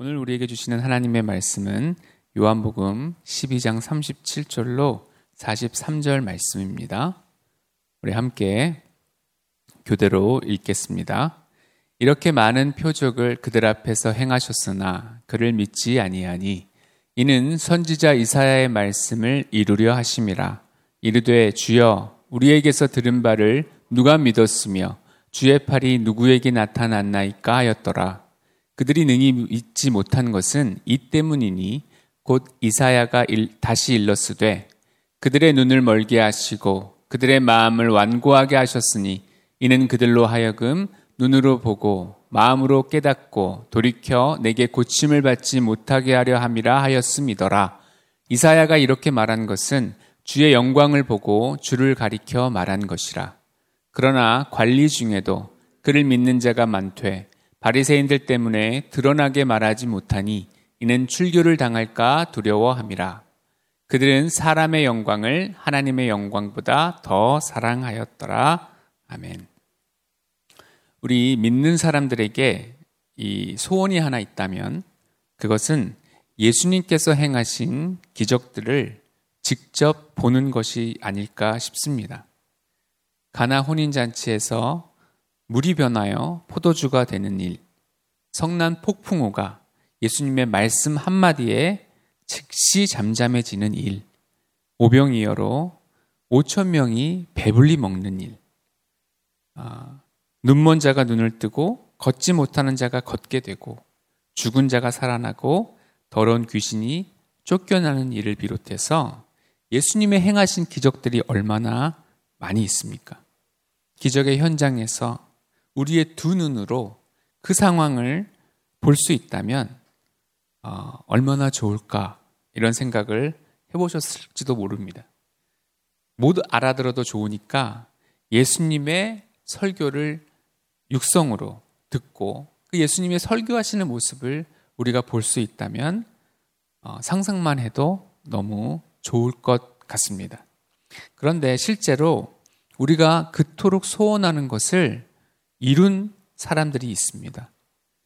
오늘 우리에게 주시는 하나님의 말씀은 요한복음 12장 37절로 43절 말씀입니다. 우리 함께 교대로 읽겠습니다. 이렇게 많은 표적을 그들 앞에서 행하셨으나 그를 믿지 아니하니 이는 선지자 이사야의 말씀을 이루려 하심이라 이르되 주여 우리에게서 들은 바를 누가 믿었으며 주의 팔이 누구에게 나타났나이까 하였더라 그들이 능히 잊지 못한 것은 이 때문이니 곧 이사야가 일, 다시 일렀으되 그들의 눈을 멀게 하시고 그들의 마음을 완고하게 하셨으니 이는 그들로 하여금 눈으로 보고 마음으로 깨닫고 돌이켜 내게 고침을 받지 못하게 하려 함이라 하였음이더라. 이사야가 이렇게 말한 것은 주의 영광을 보고 주를 가리켜 말한 것이라. 그러나 관리 중에도 그를 믿는 자가 많되 바리새인들 때문에 드러나게 말하지 못하니 이는 출교를 당할까 두려워함이라. 그들은 사람의 영광을 하나님의 영광보다 더 사랑하였더라. 아멘. 우리 믿는 사람들에게 이 소원이 하나 있다면 그것은 예수님께서 행하신 기적들을 직접 보는 것이 아닐까 싶습니다. 가나 혼인잔치에서 물이 변하여 포도주가 되는 일, 성난 폭풍우가 예수님의 말씀 한마디에 즉시 잠잠해지는 일, 오병이어로 5천 명이 배불리 먹는 일, 아, 눈먼 자가 눈을 뜨고 걷지 못하는 자가 걷게 되고 죽은 자가 살아나고 더러운 귀신이 쫓겨나는 일을 비롯해서 예수님의 행하신 기적들이 얼마나 많이 있습니까? 기적의 현장에서 우리의 두 눈으로 그 상황을 볼 수 있다면 어, 얼마나 좋을까 이런 생각을 해보셨을지도 모릅니다. 모두 알아들어도 좋으니까 예수님의 설교를 육성으로 듣고 그 예수님의 설교하시는 모습을 우리가 볼 수 있다면 어, 상상만 해도 너무 좋을 것 같습니다. 그런데 실제로 우리가 그토록 소원하는 것을 이룬 사람들이 있습니다.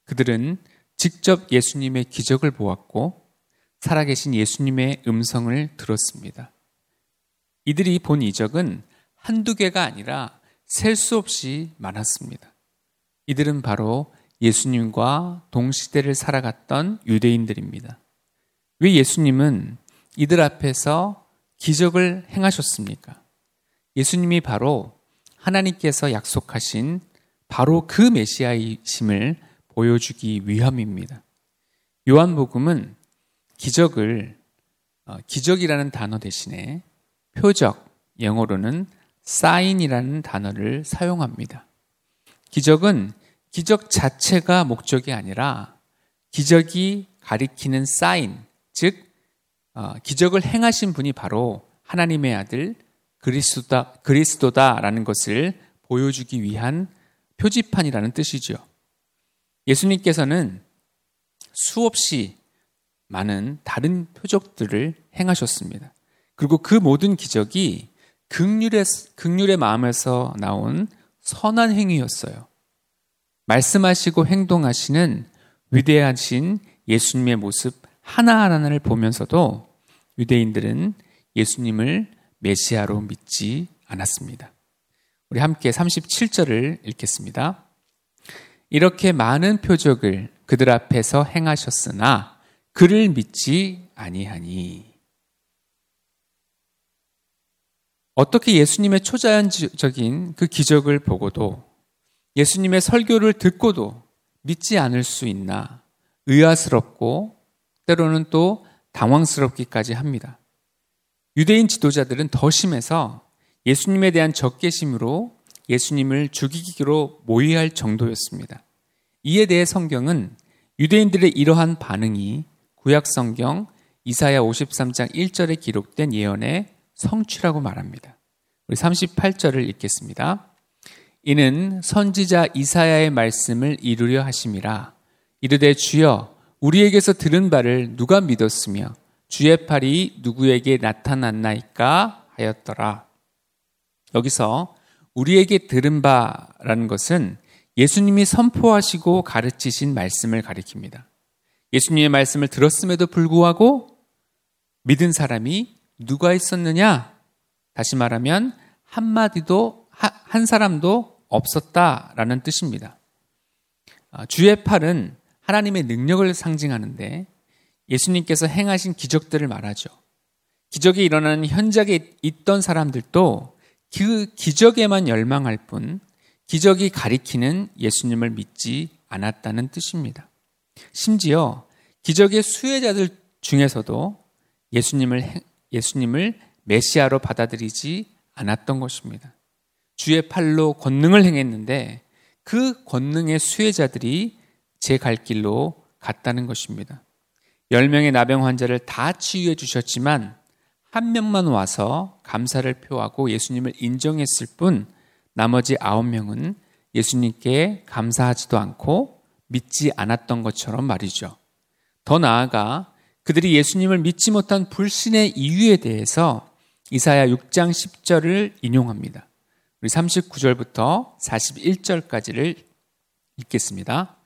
그들은 직접 예수님의 기적을 보았고 살아계신 예수님의 음성을 들었습니다. 이들이 본 이적은 한두 개가 아니라 셀 수 없이 많았습니다. 이들은 바로 예수님과 동시대를 살아갔던 유대인들입니다. 왜 예수님은 이들 앞에서 기적을 행하셨습니까? 예수님이 바로 하나님께서 약속하신 바로 그 메시아이심을 보여주기 위함입니다. 요한복음은 기적을 어, 기적이라는 단어 대신에 표적, 영어로는 사인이라는 단어를 사용합니다. 기적은 기적 자체가 목적이 아니라 기적이 가리키는 사인, 즉 어, 기적을 행하신 분이 바로 하나님의 아들 그리스도다, 그리스도다라는 것을 보여주기 위한 표지판이라는 뜻이죠. 예수님께서는 수없이 많은 다른 표적들을 행하셨습니다. 그리고 그 모든 기적이 극률의, 극률의 마음에서 나온 선한 행위였어요. 말씀하시고 행동하시는 위대하신 예수님의 모습 하나하나를 보면서도 유대인들은 예수님을 메시아로 믿지 않았습니다. 우리 함께 37절을 읽겠습니다. 이렇게 많은 표적을 그들 앞에서 행하셨으나 그를 믿지 아니하니. 어떻게 예수님의 초자연적인 그 기적을 보고도 예수님의 설교를 듣고도 믿지 않을 수 있나 의아스럽고 때로는 또 당황스럽기까지 합니다. 유대인 지도자들은 더 심해서 예수님에 대한 적개심으로 예수님을 죽이기로 모의할 정도였습니다. 이에 대해 성경은 유대인들의 이러한 반응이 구약 성경 이사야 53장 1절에 기록된 예언의 성취라고 말합니다. 우리 38절을 읽겠습니다. 이는 선지자 이사야의 말씀을 이루려 하심이라 이르되 주여 우리에게서 들은 바를 누가 믿었으며 주의 팔이 누구에게 나타났나이까 하였더라. 여기서 우리에게 들은 바라는 것은 예수님이 선포하시고 가르치신 말씀을 가리킵니다. 예수님의 말씀을 들었음에도 불구하고 믿은 사람이 누가 있었느냐? 다시 말하면 한마디도 한 사람도 없었다라는 뜻입니다. 아, 주의 팔은 하나님의 능력을 상징하는데 예수님께서 행하신 기적들을 말하죠. 기적이 일어나는 현장에 있던 사람들도 그 기적에만 열망할 뿐 기적이 가리키는 예수님을 믿지 않았다는 뜻입니다. 심지어 기적의 수혜자들 중에서도 예수님을 예수님을 메시아로 받아들이지 않았던 것입니다. 주의 팔로 권능을 행했는데 그 권능의 수혜자들이 제 갈 길로 갔다는 것입니다. 10명의 나병 환자를 다 치유해 주셨지만 한 명만 와서 감사를 표하고 예수님을 인정했을 뿐 나머지 아홉 명은 예수님께 감사하지도 않고 믿지 않았던 것처럼 말이죠. 더 나아가 그들이 예수님을 믿지 못한 불신의 이유에 대해서 이사야 6장 10절을 인용합니다. 우리 39절부터 41절까지를 읽겠습니다.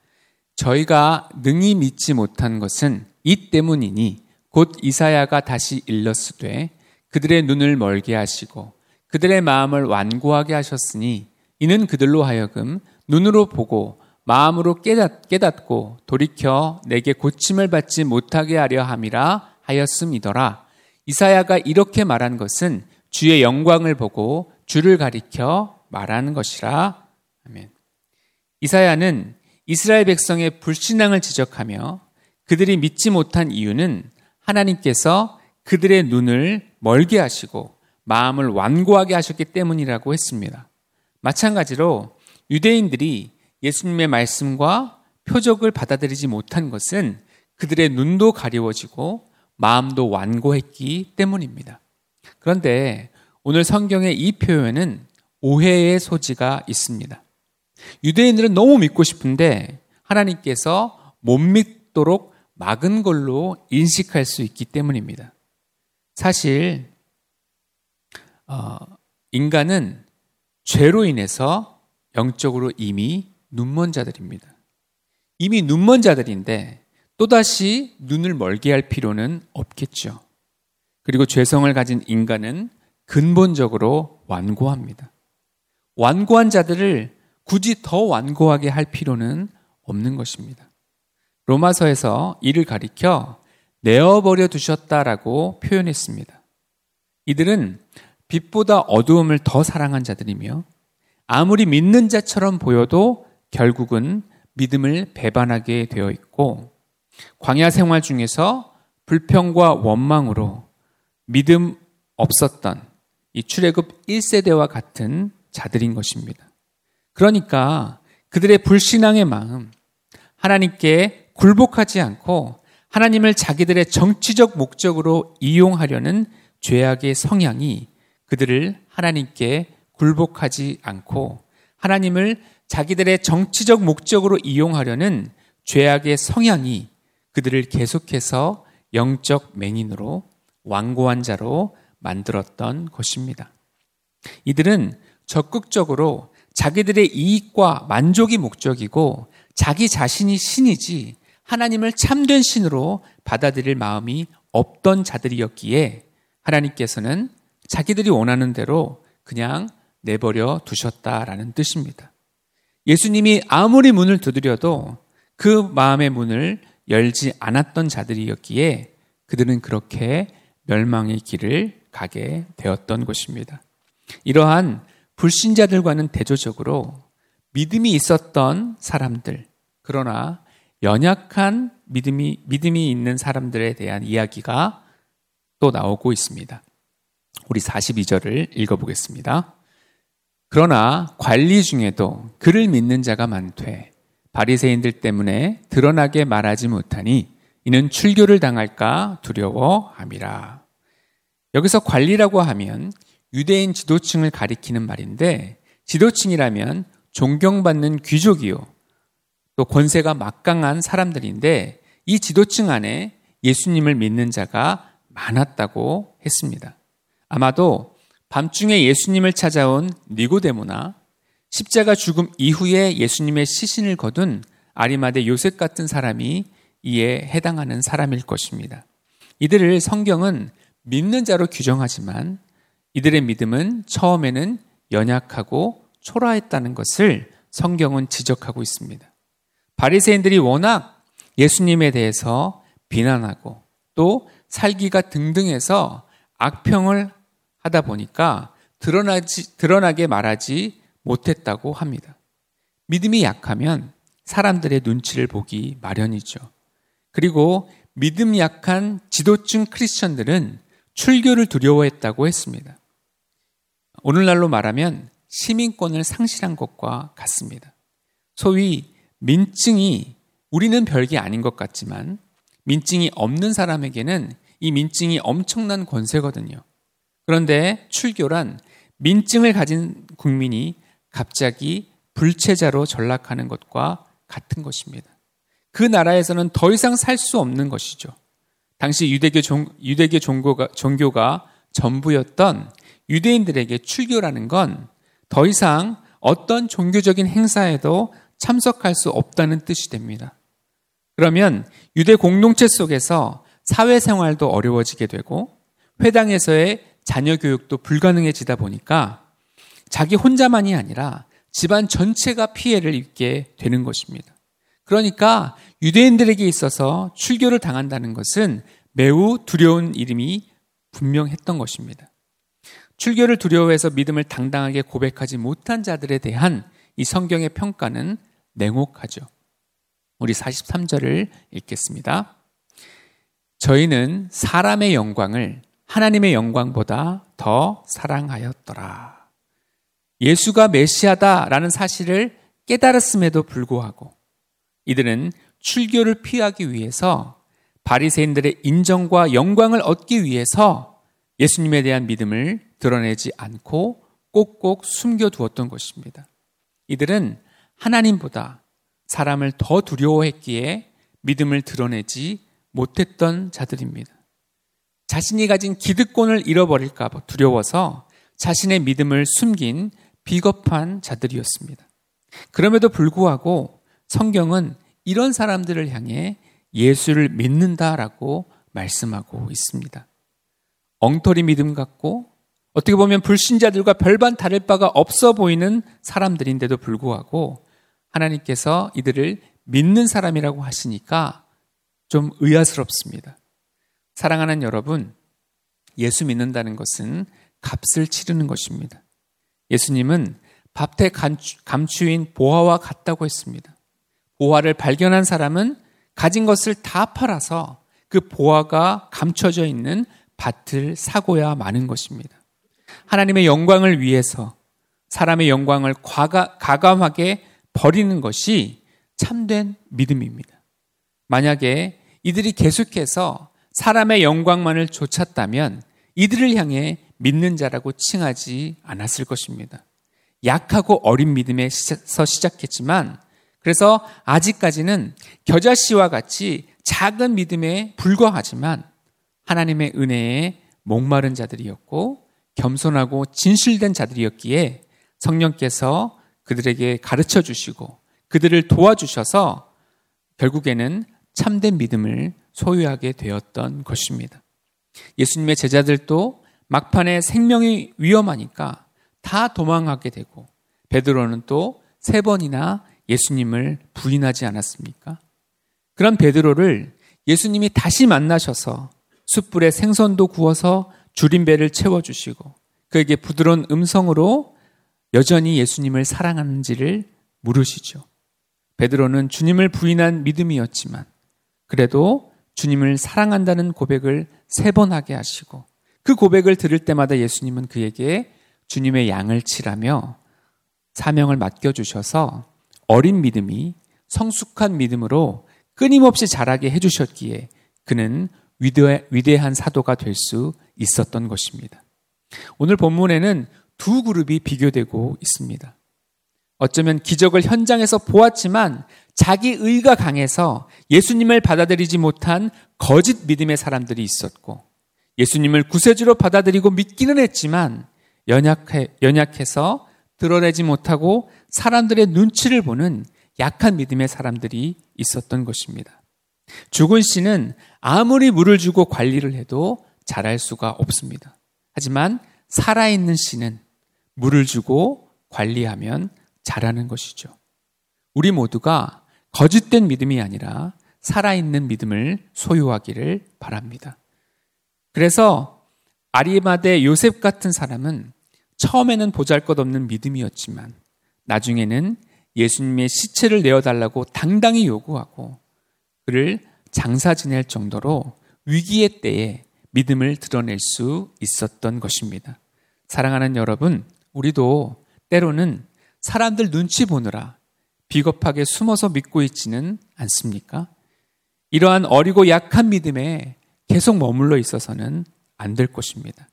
저희가 능히 믿지 못한 것은 이 때문이니 곧 이사야가 다시 일렀으되 그들의 눈을 멀게 하시고 그들의 마음을 완고하게 하셨으니 이는 그들로 하여금 눈으로 보고 마음으로 깨닫, 깨닫고 돌이켜 내게 고침을 받지 못하게 하려 함이라 하였음이더라. 이사야가 이렇게 말한 것은 주의 영광을 보고 주를 가리켜 말하는 것이라. 아멘. 이사야는 이스라엘 백성의 불신앙을 지적하며 그들이 믿지 못한 이유는 하나님께서 그들의 눈을 멀게 하시고 마음을 완고하게 하셨기 때문이라고 했습니다. 마찬가지로 유대인들이 예수님의 말씀과 표적을 받아들이지 못한 것은 그들의 눈도 가리워지고 마음도 완고했기 때문입니다. 그런데 오늘 성경의 이 표현은 오해의 소지가 있습니다. 유대인들은 너무 믿고 싶은데 하나님께서 못 믿도록 막은 걸로 인식할 수 있기 때문입니다. 사실 어, 인간은 죄로 인해서 영적으로 이미 눈먼 자들입니다. 이미 눈먼 자들인데 또다시 눈을 멀게 할 필요는 없겠죠. 그리고 죄성을 가진 인간은 근본적으로 완고합니다. 완고한 자들을 굳이 더 완고하게 할 필요는 없는 것입니다. 로마서에서 이를 가리켜 내어버려 두셨다라고 표현했습니다. 이들은 빛보다 어두움을 더 사랑한 자들이며 아무리 믿는 자처럼 보여도 결국은 믿음을 배반하게 되어 있고 광야 생활 중에서 불평과 원망으로 믿음 없었던 이 출애굽 1세대와 같은 자들인 것입니다. 그러니까 그들의 불신앙의 마음, 하나님께 굴복하지 않고 하나님을 자기들의 정치적 목적으로 이용하려는 죄악의 성향이 그들을 하나님께 굴복하지 않고 하나님을 자기들의 정치적 목적으로 이용하려는 죄악의 성향이 그들을 계속해서 영적 맹인으로 완고한 자로 만들었던 것입니다. 이들은 적극적으로 자기들의 이익과 만족이 목적이고 자기 자신이 신이지 하나님을 참된 신으로 받아들일 마음이 없던 자들이었기에 하나님께서는 자기들이 원하는 대로 그냥 내버려 두셨다라는 뜻입니다. 예수님이 아무리 문을 두드려도 그 마음의 문을 열지 않았던 자들이었기에 그들은 그렇게 멸망의 길을 가게 되었던 것입니다. 이러한 불신자들과는 대조적으로 믿음이 있었던 사람들, 그러나 연약한 믿음이, 믿음이 있는 사람들에 대한 이야기가 또 나오고 있습니다. 우리 42절을 읽어보겠습니다. 그러나 관리 중에도 그를 믿는 자가 많되 바리새인들 때문에 드러나게 말하지 못하니 이는 출교를 당할까 두려워함이라. 여기서 관리라고 하면 유대인 지도층을 가리키는 말인데 지도층이라면 존경받는 귀족이요. 또 권세가 막강한 사람들인데 이 지도층 안에 예수님을 믿는 자가 많았다고 했습니다. 아마도 밤중에 예수님을 찾아온 니고데모나 십자가 죽음 이후에 예수님의 시신을 거둔 아리마대 요셉 같은 사람이 이에 해당하는 사람일 것입니다. 이들을 성경은 믿는 자로 규정하지만 이들의 믿음은 처음에는 연약하고 초라했다는 것을 성경은 지적하고 있습니다. 바리새인들이 워낙 예수님에 대해서 비난하고 또 살기가 등등해서 악평을 하다 보니까 드러나지, 드러나게 말하지 못했다고 합니다. 믿음이 약하면 사람들의 눈치를 보기 마련이죠. 그리고 믿음 약한 지도층 크리스천들은 출교를 두려워했다고 했습니다. 오늘날로 말하면 시민권을 상실한 것과 같습니다. 소위 민증이 우리는 별게 아닌 것 같지만 민증이 없는 사람에게는 이 민증이 엄청난 권세거든요. 그런데 출교란 민증을 가진 국민이 갑자기 불체자로 전락하는 것과 같은 것입니다. 그 나라에서는 더 이상 살 수 없는 것이죠. 당시 유대교 종, 유대교 종교가, 종교가 전부였던 유대인들에게 출교라는 건 더 이상 어떤 종교적인 행사에도 참석할 수 없다는 뜻이 됩니다. 그러면 유대 공동체 속에서 사회생활도 어려워지게 되고 회당에서의 자녀 교육도 불가능해지다 보니까 자기 혼자만이 아니라 집안 전체가 피해를 입게 되는 것입니다. 그러니까 유대인들에게 있어서 출교를 당한다는 것은 매우 두려운 이름이 분명했던 것입니다. 출교를 두려워해서 믿음을 당당하게 고백하지 못한 자들에 대한 이 성경의 평가는 냉혹하죠. 우리 43절을 읽겠습니다. 저희는 사람의 영광을 하나님의 영광보다 더 사랑하였더라. 예수가 메시아다라는 사실을 깨달았음에도 불구하고 이들은 출교를 피하기 위해서 바리새인들의 인정과 영광을 얻기 위해서 예수님에 대한 믿음을 드러내지 않고 꼭꼭 숨겨두었던 것입니다. 이들은 하나님보다 사람을 더 두려워했기에 믿음을 드러내지 못했던 자들입니다. 자신이 가진 기득권을 잃어버릴까 두려워서 자신의 믿음을 숨긴 비겁한 자들이었습니다. 그럼에도 불구하고 성경은 이런 사람들을 향해 예수를 믿는다라고 말씀하고 있습니다. 엉터리 믿음 같고 어떻게 보면 불신자들과 별반 다를 바가 없어 보이는 사람들인데도 불구하고 하나님께서 이들을 믿는 사람이라고 하시니까 좀 의아스럽습니다. 사랑하는 여러분, 예수 믿는다는 것은 값을 치르는 것입니다. 예수님은 밭에 감추인 보화와 같다고 했습니다. 보화를 발견한 사람은 가진 것을 다 팔아서 그 보화가 감춰져 있는 밭을 사고야 마는 것입니다. 하나님의 영광을 위해서 사람의 영광을 과가, 가감하게 버리는 것이 참된 믿음입니다. 만약에 이들이 계속해서 사람의 영광만을 좇았다면 이들을 향해 믿는 자라고 칭하지 않았을 것입니다. 약하고 어린 믿음에서 시작했지만 그래서 아직까지는 겨자씨와 같이 작은 믿음에 불과하지만 하나님의 은혜에 목마른 자들이었고 겸손하고 진실된 자들이었기에 성령께서 그들에게 가르쳐 주시고 그들을 도와주셔서 결국에는 참된 믿음을 소유하게 되었던 것입니다. 예수님의 제자들도 막판에 생명이 위험하니까 다 도망하게 되고 베드로는 또 세 번이나 예수님을 부인하지 않았습니까? 그런 베드로를 예수님이 다시 만나셔서 숯불에 생선도 구워서 줄임배를 채워주시고 그에게 부드러운 음성으로 여전히 예수님을 사랑하는지를 물으시죠. 베드로는 주님을 부인한 믿음이었지만 그래도 주님을 사랑한다는 고백을 세 번 하게 하시고 그 고백을 들을 때마다 예수님은 그에게 주님의 양을 치라며 사명을 맡겨주셔서 어린 믿음이 성숙한 믿음으로 끊임없이 자라게 해주셨기에 그는 위대, 한 사도가 될 수 있었던 것입니다. 오늘 본문에는 두 그룹이 비교되고 있습니다. 어쩌면 기적을 현장에서 보았지만 자기 의가 강해서 예수님을 받아들이지 못한 거짓 믿음의 사람들이 있었고 예수님을 구세주로 받아들이고 믿기는 했지만 연약해, 연약해서 드러내지 못하고 사람들의 눈치를 보는 약한 믿음의 사람들이 있었던 것입니다. 죽은 씨는 아무리 물을 주고 관리를 해도 자랄 수가 없습니다. 하지만 살아있는 씨는 물을 주고 관리하면 자라는 것이죠. 우리 모두가 거짓된 믿음이 아니라 살아있는 믿음을 소유하기를 바랍니다. 그래서 아리마대 요셉 같은 사람은 처음에는 보잘 것 없는 믿음이었지만 나중에는 예수님의 시체를 내어달라고 당당히 요구하고 그를 장사 지낼 정도로 위기의 때에 믿음을 드러낼 수 있었던 것입니다. 사랑하는 여러분, 우리도 때로는 사람들 눈치 보느라 비겁하게 숨어서 믿고 있지는 않습니까? 이러한 어리고 약한 믿음에 계속 머물러 있어서는 안 될 것입니다.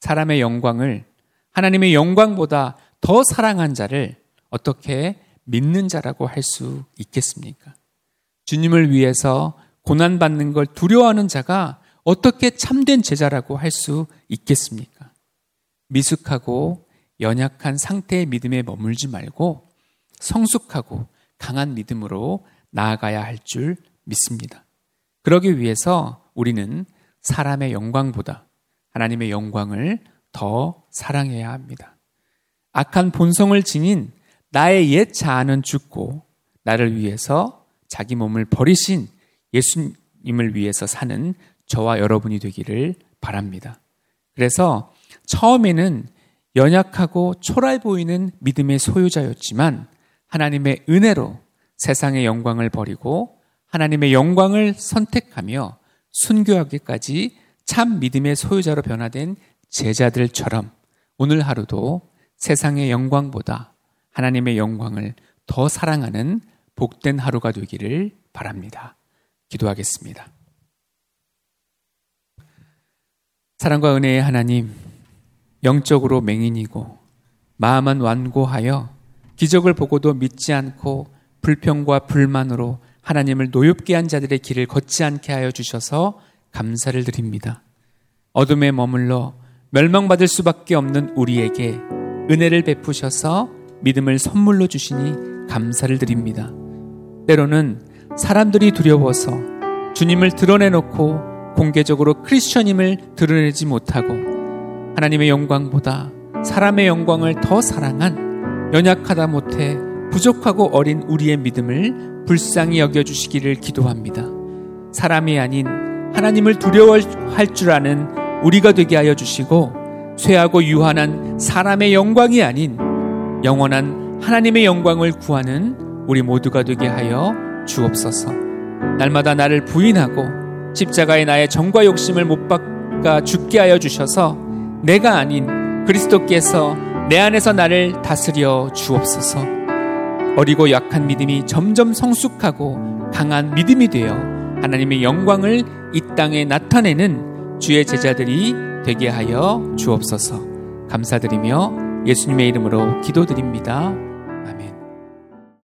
사람의 영광을 하나님의 영광보다 더 사랑한 자를 어떻게 믿는 자라고 할 수 있겠습니까? 주님을 위해서 고난받는 걸 두려워하는 자가 어떻게 참된 제자라고 할 수 있겠습니까? 미숙하고 연약한 상태의 믿음에 머물지 말고 성숙하고 강한 믿음으로 나아가야 할 줄 믿습니다. 그러기 위해서 우리는 사람의 영광보다 하나님의 영광을 더 사랑해야 합니다. 악한 본성을 지닌 나의 옛 자아는 죽고 나를 위해서 자기 몸을 버리신 예수님을 위해서 사는 저와 여러분이 되기를 바랍니다. 그래서 처음에는 연약하고 초라해 보이는 믿음의 소유자였지만 하나님의 은혜로 세상의 영광을 버리고 하나님의 영광을 선택하며 순교하기까지 참 믿음의 소유자로 변화된 제자들처럼 오늘 하루도 세상의 영광보다 하나님의 영광을 더 사랑하는 복된 하루가 되기를 바랍니다. 기도하겠습니다. 사랑과 은혜의 하나님, 영적으로 맹인이고 마음은 완고하여 기적을 보고도 믿지 않고 불평과 불만으로 하나님을 노엽게 한 자들의 길을 걷지 않게 하여 주셔서 감사를 드립니다. 어둠에 머물러 멸망받을 수밖에 없는 우리에게 은혜를 베푸셔서 믿음을 선물로 주시니 감사를 드립니다. 때로는 사람들이 두려워서 주님을 드러내놓고 공개적으로 크리스천임을 드러내지 못하고 하나님의 영광보다 사람의 영광을 더 사랑한 연약하다 못해 부족하고 어린 우리의 믿음을 불쌍히 여겨주시기를 기도합니다. 사람이 아닌 하나님을 두려워할 줄 아는 우리가 되게 하여 주시고 쇠하고 유한한 사람의 영광이 아닌 영원한 하나님의 영광을 구하는 우리 모두가 되게 하여 주옵소서. 날마다 나를 부인하고 십자가에 나의 정과 욕심을 못 박아 죽게 하여 주셔서 내가 아닌 그리스도께서 내 안에서 나를 다스려 주옵소서. 어리고 약한 믿음이 점점 성숙하고 강한 믿음이 되어 하나님의 영광을 이 땅에 나타내는 주의 제자들이 되게 하여 주옵소서. 감사드리며 예수님의 이름으로 기도드립니다.